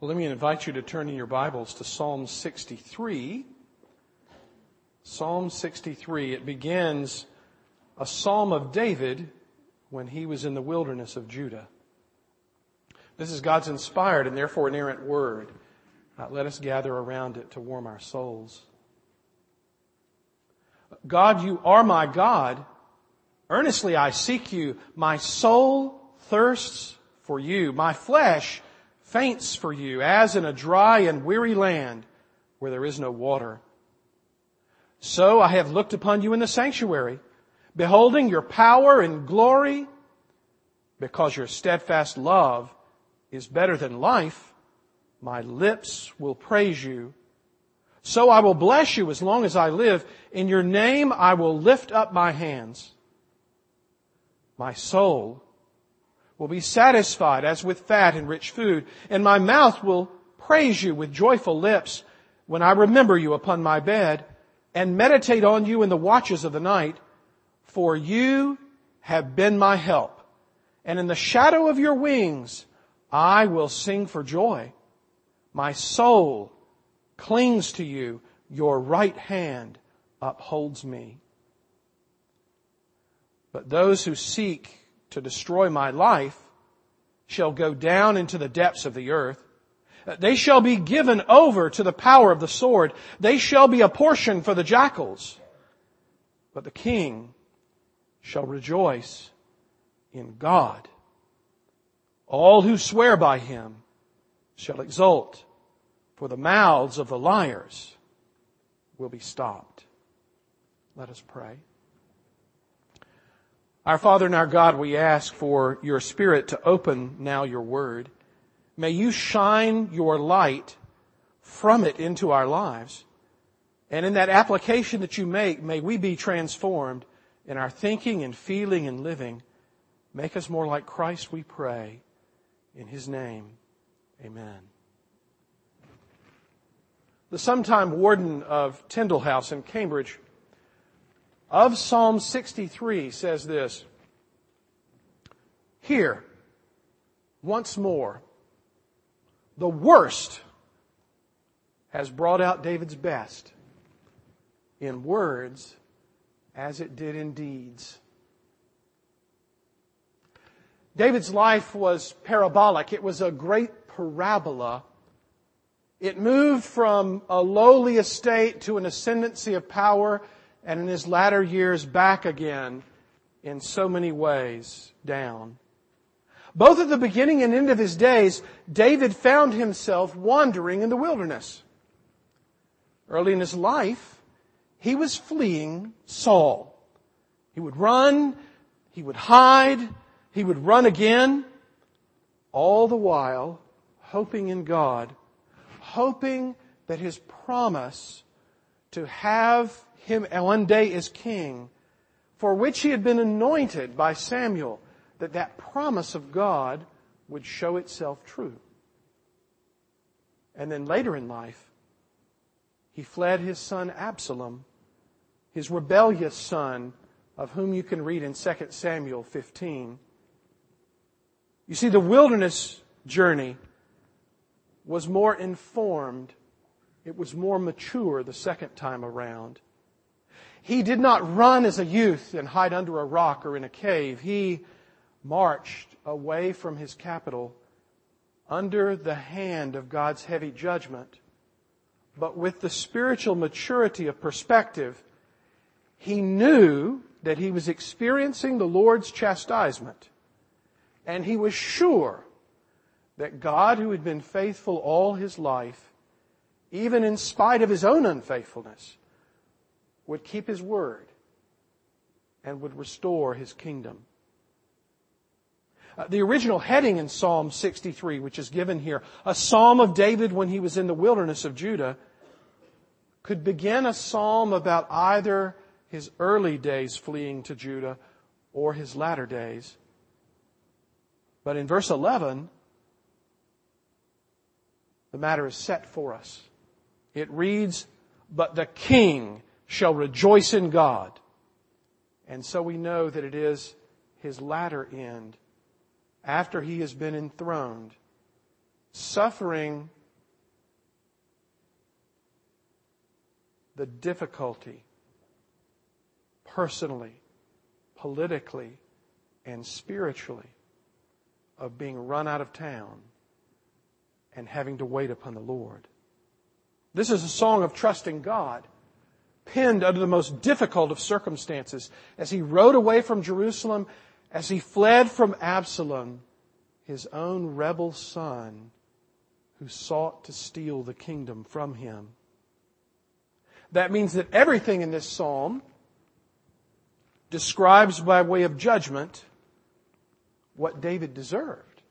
Well, let me invite you to turn in your Bibles to Psalm 63. Psalm 63. It begins a psalm of David when he was in the wilderness of Judah. This is God's inspired and therefore inerrant word. Uh, let us gather around it to warm our souls. God, you are my God. Earnestly I seek you. My soul thirsts for you. My flesh faints for you as in a dry and weary land where there is no water. So I have looked upon you in the sanctuary, beholding your power and glory, because your steadfast love is better than life. My lips will praise you. So I will bless you as long as I live. In your name I will lift up my hands. My soul will be satisfied as with fat and rich food, and my mouth will praise you with joyful lips when I remember you upon my bed and meditate on you in the watches of the night, for you have been my help. And in the shadow of your wings, I will sing for joy. My soul clings to you. Your right hand upholds me. But those who seek to destroy my life shall go down into the depths of the earth. They shall be given over to the power of the sword. They shall be a portion for the jackals. But the king shall rejoice in God. All who swear by him shall exult, for the mouths of the liars will be stopped. Let us pray. Our Father and our God, we ask for your Spirit to open now your Word. May you shine your light from it into our lives. And in that application that you make, may we be transformed in our thinking and feeling and living. Make us more like Christ, we pray. In His name, amen. The sometime warden of Tyndale House in Cambridge of Psalm 63 says this, Here, once more, the worst has brought out David's best in words as it did in deeds. David's life was parabolic. It was a great parabola. It moved from a lowly estate to an ascendancy of power and in his latter years back again in so many ways down. Both at the beginning and end of his days, David found himself wandering in the wilderness. Early in his life, he was fleeing Saul. He would run, he would hide, he would run again, all the while hoping in God, hoping that his promise to have him one day as king, for which he had been anointed by Samuel, that that promise of God would show itself true. And then later in life, he fled his son Absalom, his rebellious son, of whom you can read in 2 Samuel 15. You see, the wilderness journey was more informed. It was more mature the second time around. He did not run as a youth and hide under a rock or in a cave. He marched away from his capital under the hand of God's heavy judgment, but with the spiritual maturity of perspective, he knew that he was experiencing the Lord's chastisement, and he was sure that God, who had been faithful all his life, even in spite of his own unfaithfulness, would keep his word and would restore his kingdom. Uh, the original heading in Psalm 63, which is given here, a psalm of David when he was in the wilderness of Judah, could begin a psalm about either his early days fleeing to Judah or his latter days. But in verse 11, the matter is set for us. It reads, But the king shall rejoice in God. And so we know that it is his latter end, after he has been enthroned, suffering the difficulty personally, politically, and spiritually of being run out of town and having to wait upon the Lord. This is a song of trusting God, penned under the most difficult of circumstances as he rode away from Jerusalem, as he fled from Absalom, his own rebel son who sought to steal the kingdom from him. That means that everything in this psalm describes by way of judgment what David deserved.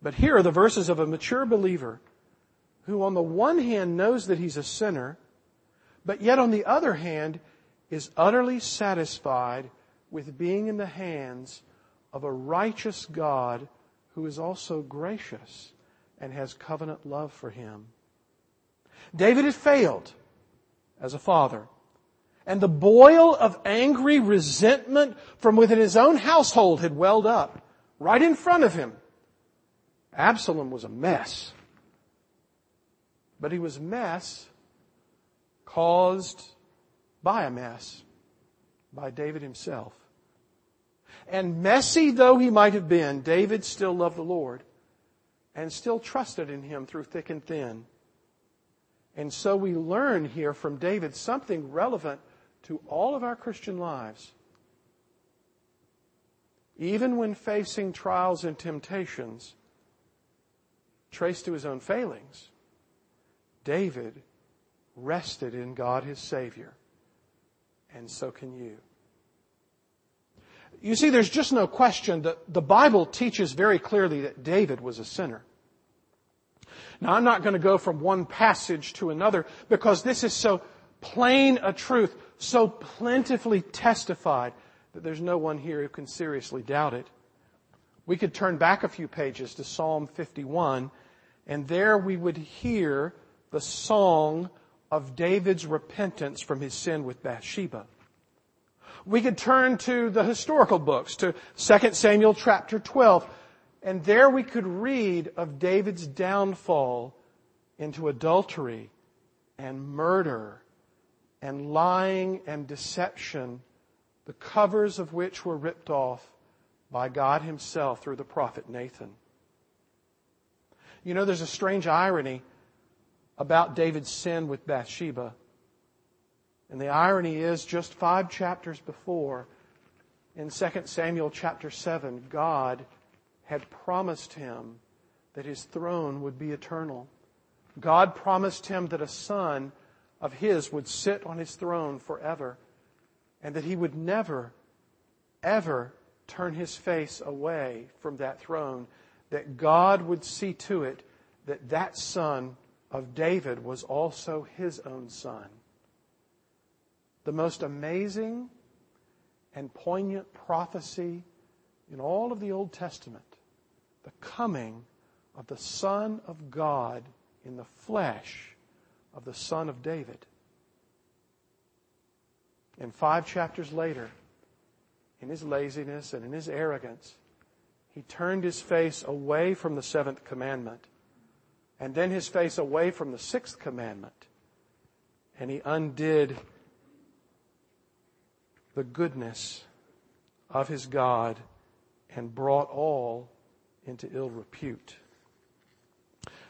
But here are the verses of a mature believer who on the one hand knows that he's a sinner, but yet on the other hand is utterly satisfied with being in the hands of a righteous God who is also gracious and has covenant love for him. David had failed as a father. And the boil of angry resentment from within his own household had welled up right in front of him. Absalom was a mess. But he was a mess caused by a mess, by David himself. And messy though he might have been, David still loved the Lord and still trusted in him through thick and thin. And so we learn here from David something relevant to all of our Christian lives. Even when facing trials and temptations traced to his own failings, David rested in God his Savior. And so can you. You see, there's just no question that the Bible teaches very clearly that David was a sinner. Now I'm not going to go from one passage to another because this is so plain a truth, so plentifully testified that there's no one here who can seriously doubt it. We could turn back a few pages to Psalm 51 and there we would hear the song of David's repentance from his sin with Bathsheba. We could turn to the historical books, to 2 Samuel chapter 12, and there we could read of David's downfall into adultery and murder and lying and deception, the covers of which were ripped off by God himself through the prophet Nathan. You know, there's a strange irony about David's sin with Bathsheba. And the irony is just five chapters before, in 2 Samuel chapter 7, God had promised him that his throne would be eternal. God promised him that a son of his would sit on his throne forever and that he would never, ever turn his face away from that throne, that God would see to it that that son of David was also his own son. The most amazing and poignant prophecy in all of the Old Testament the coming of the Son of God in the flesh of the Son of David. And five chapters later, in his laziness and in his arrogance, he turned his face away from the seventh commandment and then his face away from the sixth commandment. And he undid the goodness of his God and brought all into ill repute.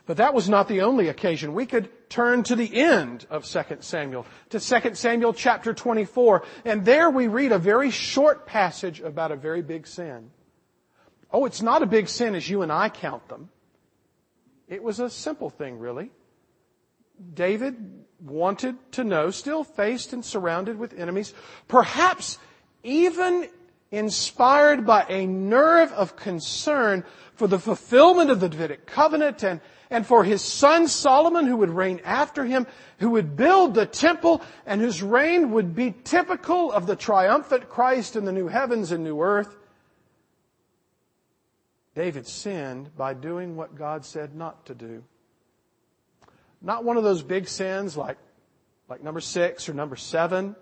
But that was not the only occasion. We could turn to the end of 2 Samuel, to 2 Samuel chapter 24, and there we read a very short passage about a very big sin. Oh, it's not a big sin as you and I count them. It was a simple thing, really. David wanted to know, still faced and surrounded with enemies, perhaps even inspired by a nerve of concern for the fulfillment of the Davidic covenant and, and for his son Solomon who would reign after him, who would build the temple and whose reign would be typical of the triumphant Christ in the new heavens and new earth. David sinned by doing what God said not to do. Not one of those big sins like, like number six or number seven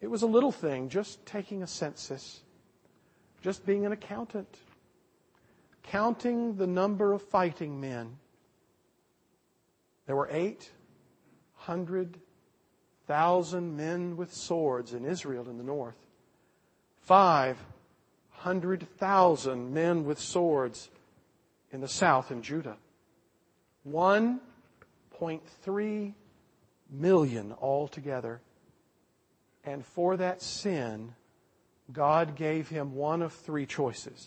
it was a little thing, just taking a census, just being an accountant, counting the number of fighting men, there were 800,000 men with swords in Israel in the north. 500,000 men with swords in the south in Judah. 1.3 million altogether. And for that sin, God gave him one of three choices.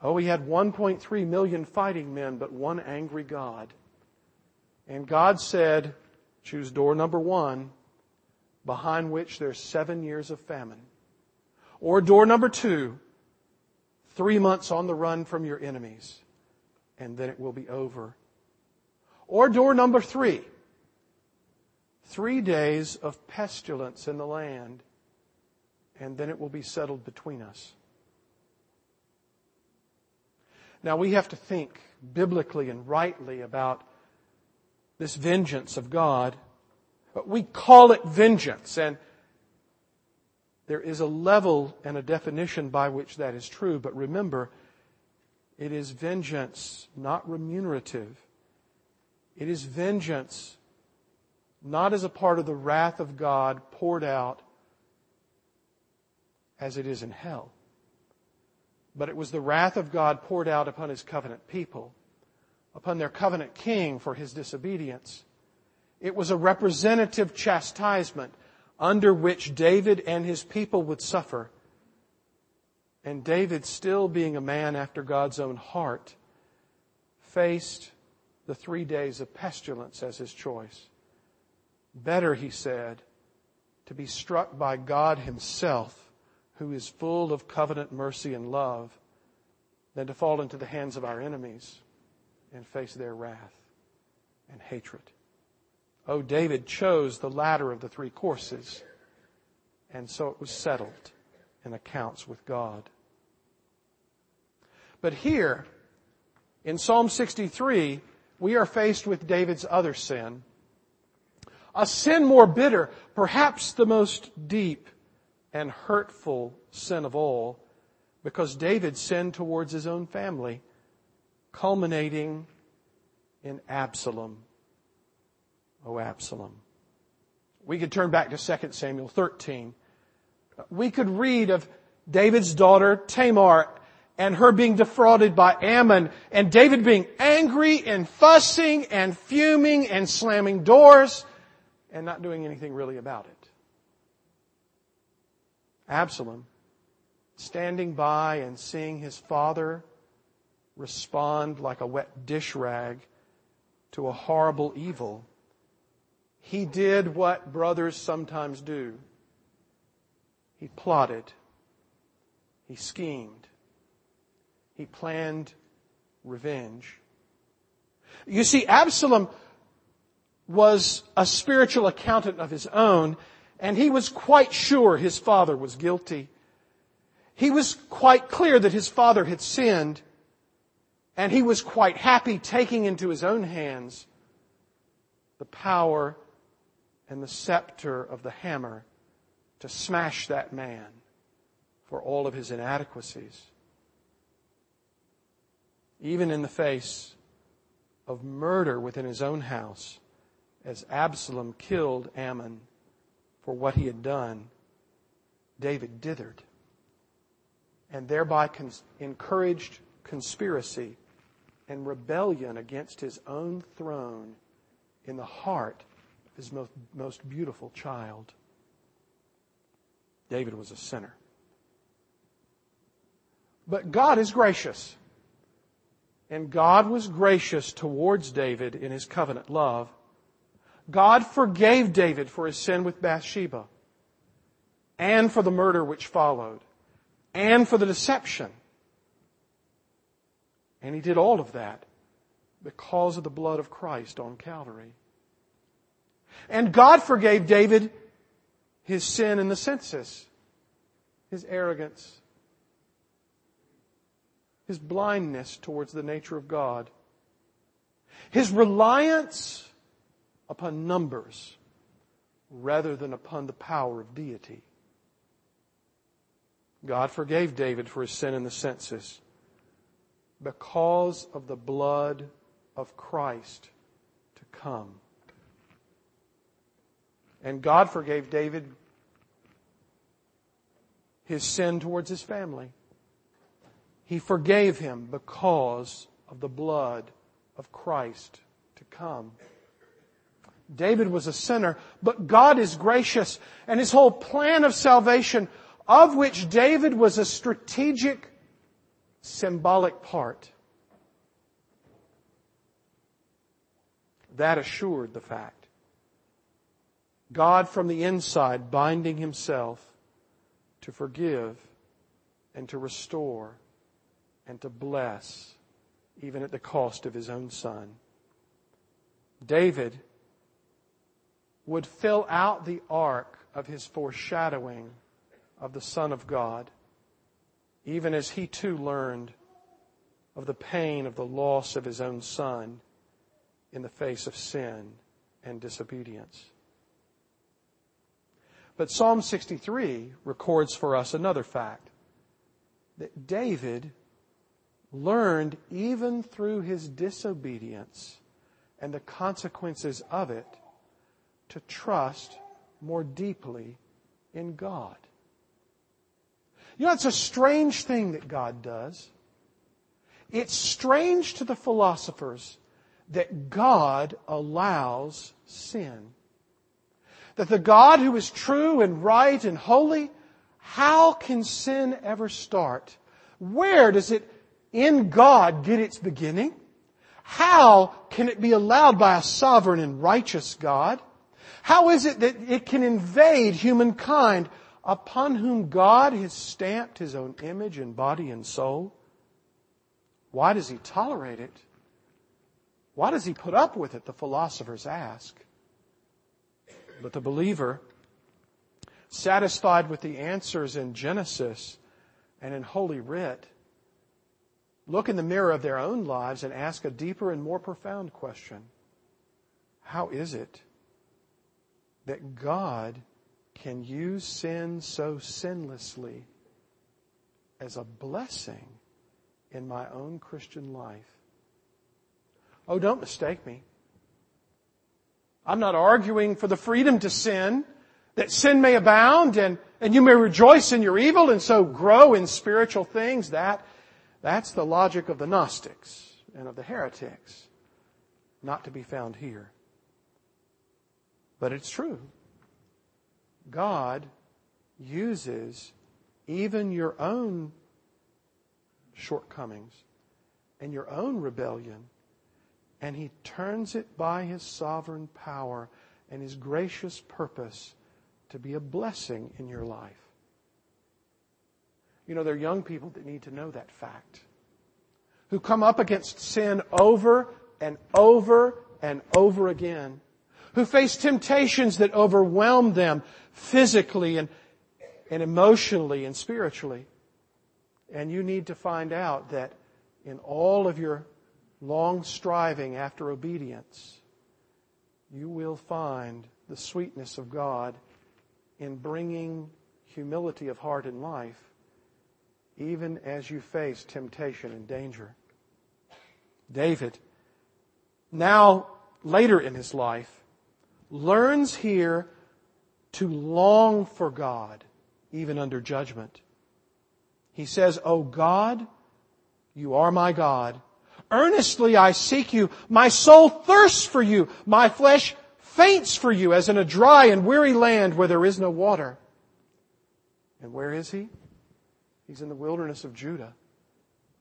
Oh, he had 1.3 million fighting men, but one angry God. And God said, choose door number one, behind which there's seven years of famine. Or door number two, three months on the run from your enemies, and then it will be over. Or door number three, three days of pestilence in the land, and then it will be settled between us. Now we have to think biblically and rightly about this vengeance of God. But we call it vengeance, and there is a level and a definition by which that is true, but remember, it is vengeance, not remunerative. It is vengeance not as a part of the wrath of God poured out as it is in hell. But it was the wrath of God poured out upon his covenant people, upon their covenant king for his disobedience. It was a representative chastisement under which David and his people would suffer. And David, still being a man after God's own heart, faced the three days of pestilence as his choice. Better, he said, to be struck by God himself, who is full of covenant mercy and love, than to fall into the hands of our enemies and face their wrath and hatred. Oh, David chose the latter of the three courses, and so it was settled in accounts with God. But here, in Psalm 63, we are faced with David's other sin, a sin more bitter, perhaps the most deep and hurtful sin of all, because David sinned towards his own family, culminating in Absalom. Oh, Absalom. We could turn back to 2 Samuel 13. We could read of David's daughter Tamar and her being defrauded by Amnon and David being angry and fussing and fuming and slamming doors and not doing anything really about it. Absalom standing by and seeing his father respond like a wet dish rag to a horrible evil, he did what brothers sometimes do. He plotted. He schemed. He planned revenge. You see, Absalom was a spiritual accountant of his own, and he was quite sure his father was guilty. He was quite clear that his father had sinned, and he was quite happy taking into his own hands the power and the scepter of the hammer to smash that man for all of his inadequacies. Even in the face of murder within his own house, as Absalom killed Amnon for what he had done, David dithered and thereby cons- encouraged conspiracy and rebellion against his own throne in the heart his most, most beautiful child. David was a sinner. But God is gracious. And God was gracious towards David in his covenant love. God forgave David for his sin with Bathsheba and for the murder which followed and for the deception. And he did all of that because of the blood of Christ on Calvary. And God forgave David his sin in the census, his arrogance, his blindness towards the nature of God, his reliance upon numbers rather than upon the power of deity. God forgave David for his sin in the census because of the blood of Christ to come. And God forgave David his sin towards his family. He forgave him because of the blood of Christ to come. David was a sinner, but God is gracious and his whole plan of salvation, of which David was a strategic, symbolic part, that assured the fact. God from the inside binding himself to forgive and to restore and to bless, even at the cost of his own son. David would fill out the arc of his foreshadowing of the Son of God, even as he too learned of the pain of the loss of his own son in the face of sin and disobedience. But Psalm 63 records for us another fact that David learned even through his disobedience and the consequences of it to trust more deeply in God. You know, it's a strange thing that God does. It's strange to the philosophers that God allows sin. That the God who is true and right and holy, how can sin ever start? Where does it in God get its beginning? How can it be allowed by a sovereign and righteous God? How is it that it can invade humankind upon whom God has stamped his own image in body and soul? Why does he tolerate it? Why does he put up with it? The philosophers ask. But the believer, satisfied with the answers in Genesis and in Holy Writ, look in the mirror of their own lives and ask a deeper and more profound question. How is it that God can use sin so sinlessly as a blessing in my own Christian life. Oh, don't mistake me. I'm not arguing for the freedom to sin, that sin may abound and, and you may rejoice in your evil and so grow in spiritual things. That, that's the logic of the Gnostics and of the heretics. Not to be found here. But it's true. God uses even your own shortcomings and your own rebellion, and He turns it by His sovereign power and His gracious purpose to be a blessing in your life. You know, there are young people that need to know that fact, who come up against sin over and over and over again who face temptations that overwhelm them physically and, and emotionally and spiritually. And you need to find out that in all of your long striving after obedience, you will find the sweetness of God in bringing humility of heart and life, even as you face temptation and danger. David, now later in his life, learns here to long for God, even under judgment. He says, O God, you are my God. Earnestly I seek you. My soul thirsts for you. My flesh faints for you as in a dry and weary land where there is no water. And where is he? He's in the wilderness of Judah.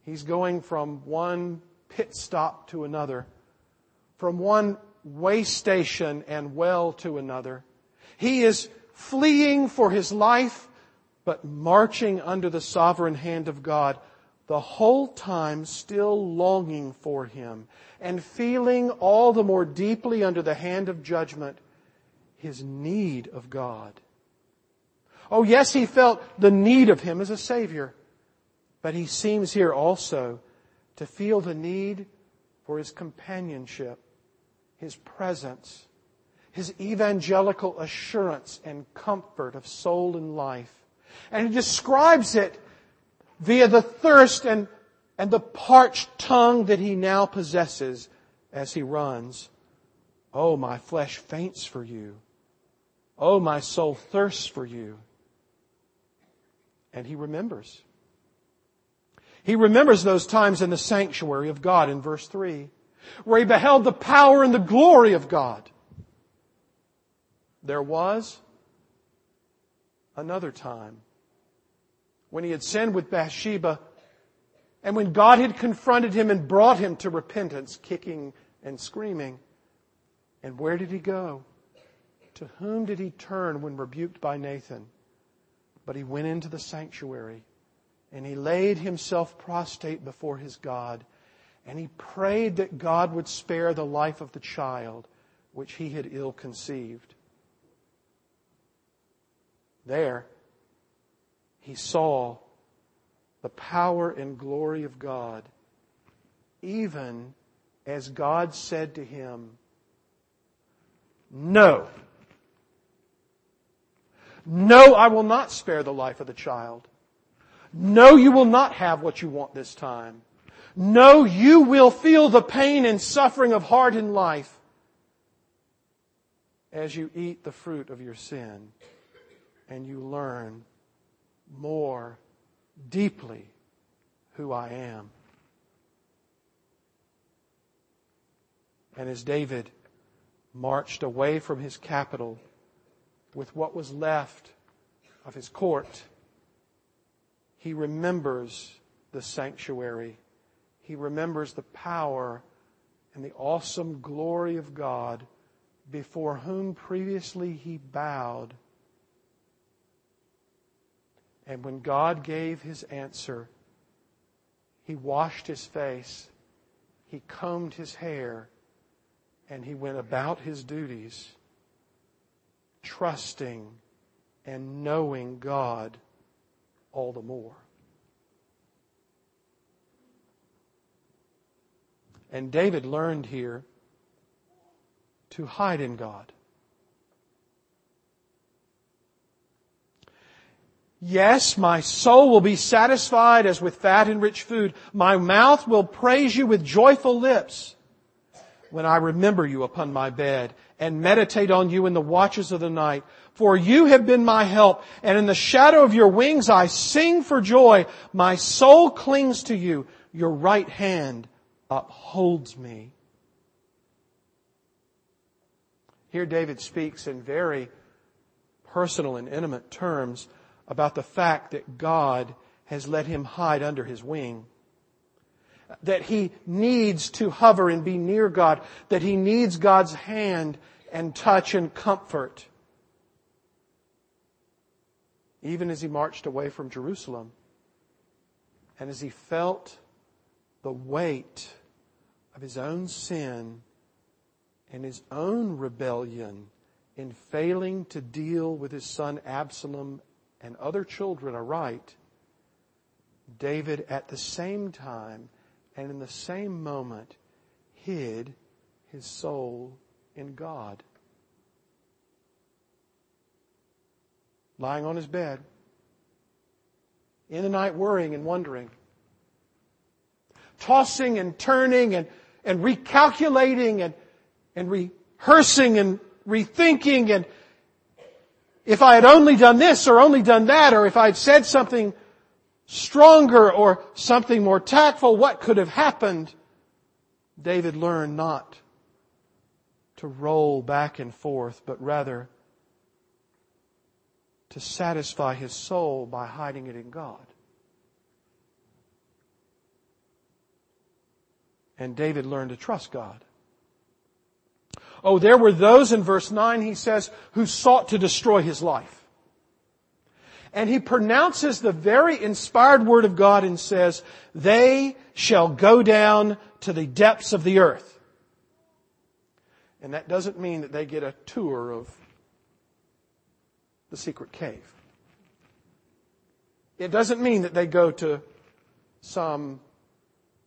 He's going from one pit stop to another, from one way station and well to another. He is fleeing for his life, but marching under the sovereign hand of God the whole time still longing for him and feeling all the more deeply under the hand of judgment his need of God. Oh yes, he felt the need of him as a savior, but he seems here also to feel the need for his companionship his presence, His evangelical assurance and comfort of soul and life. And he describes it via the thirst and, and the parched tongue that he now possesses as he runs. Oh, my flesh faints for you. Oh, my soul thirsts for you. And he remembers. He remembers those times in the sanctuary of God in verse 3, where he beheld the power and the glory of God. There was another time when he had sinned with Bathsheba and when God had confronted him and brought him to repentance, kicking and screaming. And where did he go? To whom did he turn when rebuked by Nathan? But he went into the sanctuary and he laid himself prostrate before his God and he prayed that God would spare the life of the child which he had ill conceived. There, he saw the power and glory of God, even as God said to him, No. No, I will not spare the life of the child. No, you will not have what you want this time. No, you will feel the pain and suffering of hardened life as you eat the fruit of your sin and you learn more deeply who I am. And as David marched away from his capital with what was left of his court, he remembers the sanctuary. He remembers the power and the awesome glory of God before whom previously he bowed and when God gave his answer, he washed his face, he combed his hair, and he went about his duties, trusting and knowing God all the more. And David learned here to hide in God. Yes, my soul will be satisfied as with fat and rich food. My mouth will praise you with joyful lips when I remember you upon my bed and meditate on you in the watches of the night. For you have been my help, and in the shadow of your wings I sing for joy. My soul clings to you. Your right hand upholds me. Here David speaks in very personal and intimate terms about the fact that God has let him hide under his wing. That he needs to hover and be near God. That he needs God's hand and touch and comfort. Even as he marched away from Jerusalem. And as he felt the weight of his own sin and his own rebellion in failing to deal with his son Absalom and other children aright, David at the same time and in the same moment hid his soul in God. Lying on his bed, in the night worrying and wondering, tossing and turning and, and recalculating and, and rehearsing and rethinking and if I had only done this or only done that, or if I had said something stronger or something more tactful, what could have happened? David learned not to roll back and forth, but rather to satisfy his soul by hiding it in God. And David learned to trust God. Oh, there were those in verse 9, he says, who sought to destroy his life. And he pronounces the very inspired word of God and says, they shall go down to the depths of the earth. And that doesn't mean that they get a tour of the secret cave. It doesn't mean that they go to some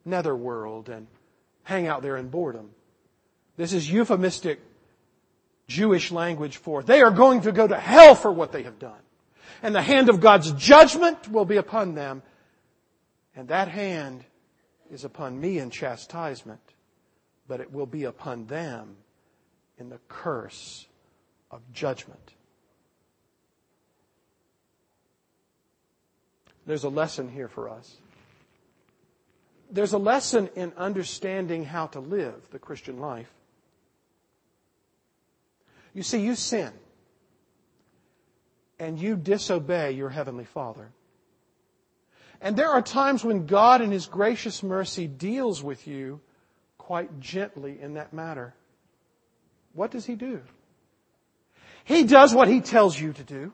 netherworld and hang out there in boredom. This is euphemistic Jewish language for they are going to go to hell for what they have done. And the hand of God's judgment will be upon them. And that hand is upon me in chastisement, but it will be upon them in the curse of judgment. There's a lesson here for us. There's a lesson in understanding how to live the Christian life. You see, you sin and you disobey your Heavenly Father. And there are times when God in His gracious mercy deals with you quite gently in that matter. What does He do? He does what He tells you to do.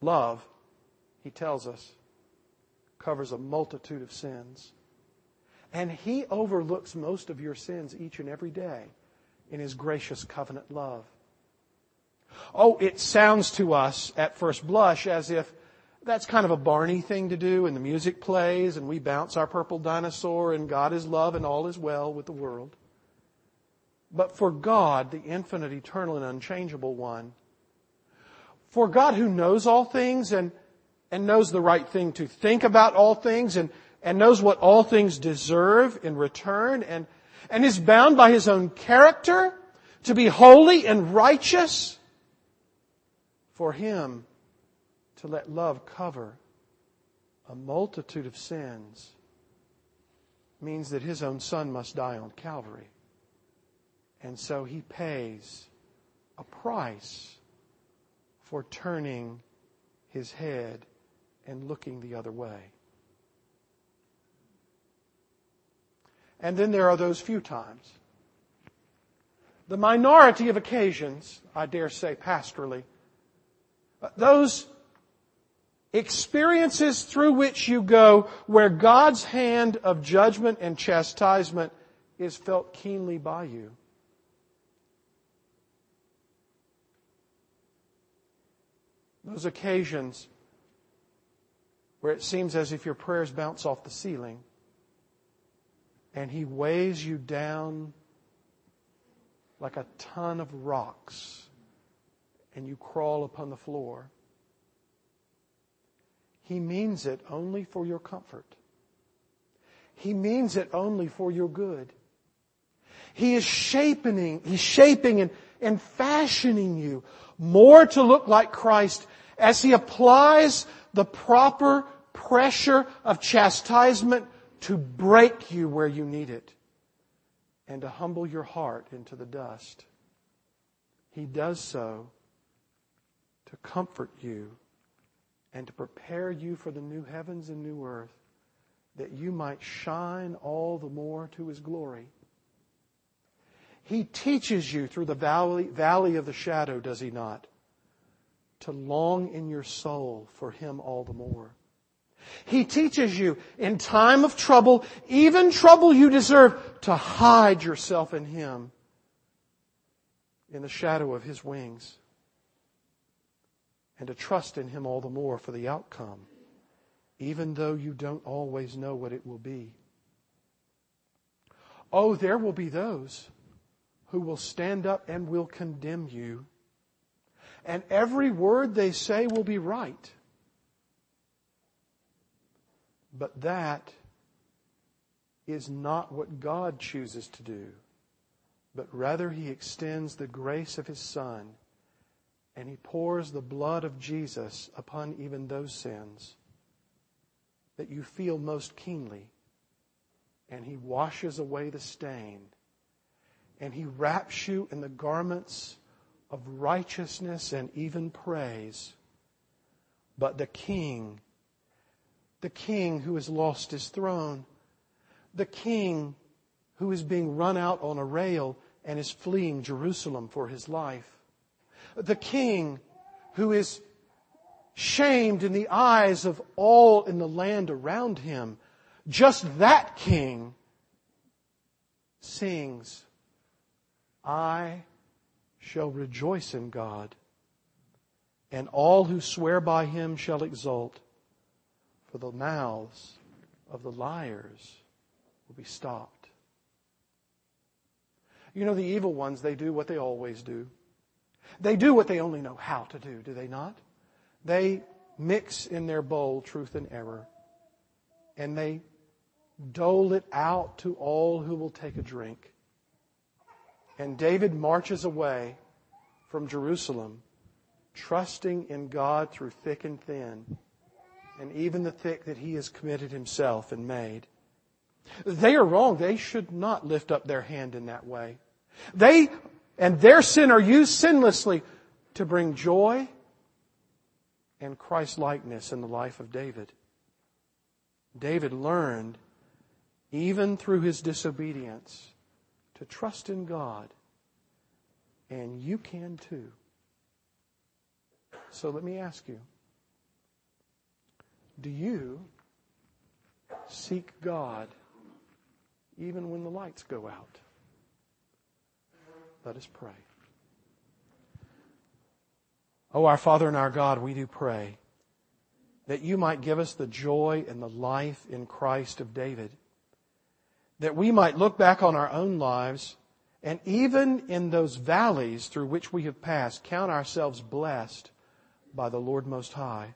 Love, He tells us, covers a multitude of sins. And He overlooks most of your sins each and every day in His gracious covenant love. Oh, it sounds to us at first blush as if that's kind of a Barney thing to do and the music plays and we bounce our purple dinosaur and God is love and all is well with the world. But for God, the infinite, eternal, and unchangeable one, for God who knows all things and, and knows the right thing to think about all things and, and knows what all things deserve in return and, and is bound by his own character to be holy and righteous, for him to let love cover a multitude of sins means that his own son must die on Calvary. And so he pays a price for turning his head and looking the other way. And then there are those few times. The minority of occasions, I dare say pastorally, those experiences through which you go where God's hand of judgment and chastisement is felt keenly by you. Those occasions where it seems as if your prayers bounce off the ceiling and He weighs you down like a ton of rocks and you crawl upon the floor. He means it only for your comfort. He means it only for your good. He is shaping, he's shaping and, and fashioning you more to look like Christ as he applies the proper pressure of chastisement to break you where you need it and to humble your heart into the dust. He does so to comfort you and to prepare you for the new heavens and new earth that you might shine all the more to His glory. He teaches you through the valley, valley of the shadow, does He not? To long in your soul for Him all the more. He teaches you in time of trouble, even trouble you deserve, to hide yourself in Him in the shadow of His wings and to trust in Him all the more for the outcome, even though you don't always know what it will be. Oh, there will be those who will stand up and will condemn you. And every word they say will be right. But that is not what God chooses to do, but rather He extends the grace of His Son and He pours the blood of Jesus upon even those sins that you feel most keenly. And He washes away the stain. And He wraps you in the garments of righteousness and even praise. But the King, the King who has lost his throne, the King who is being run out on a rail and is fleeing Jerusalem for his life, the king who is shamed in the eyes of all in the land around him, just that king sings, I shall rejoice in God, and all who swear by him shall exult, for the mouths of the liars will be stopped. You know, the evil ones, they do what they always do. They do what they only know how to do, do they not? They mix in their bowl truth and error, and they dole it out to all who will take a drink. And David marches away from Jerusalem, trusting in God through thick and thin, and even the thick that he has committed himself and made. They are wrong. They should not lift up their hand in that way. They and their sin are used sinlessly to bring joy and Christ likeness in the life of David. David learned, even through his disobedience, to trust in God. And you can too. So let me ask you do you seek God even when the lights go out? Let us pray. Oh, our Father and our God, we do pray that you might give us the joy and the life in Christ of David. That we might look back on our own lives and even in those valleys through which we have passed, count ourselves blessed by the Lord Most High,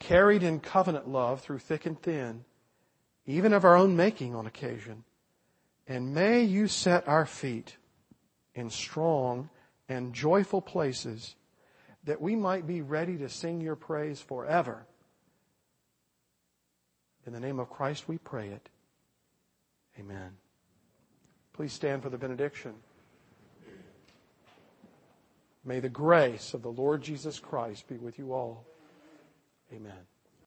carried in covenant love through thick and thin, even of our own making on occasion. And may you set our feet in strong and joyful places that we might be ready to sing your praise forever. In the name of Christ we pray it. Amen. Please stand for the benediction. May the grace of the Lord Jesus Christ be with you all. Amen.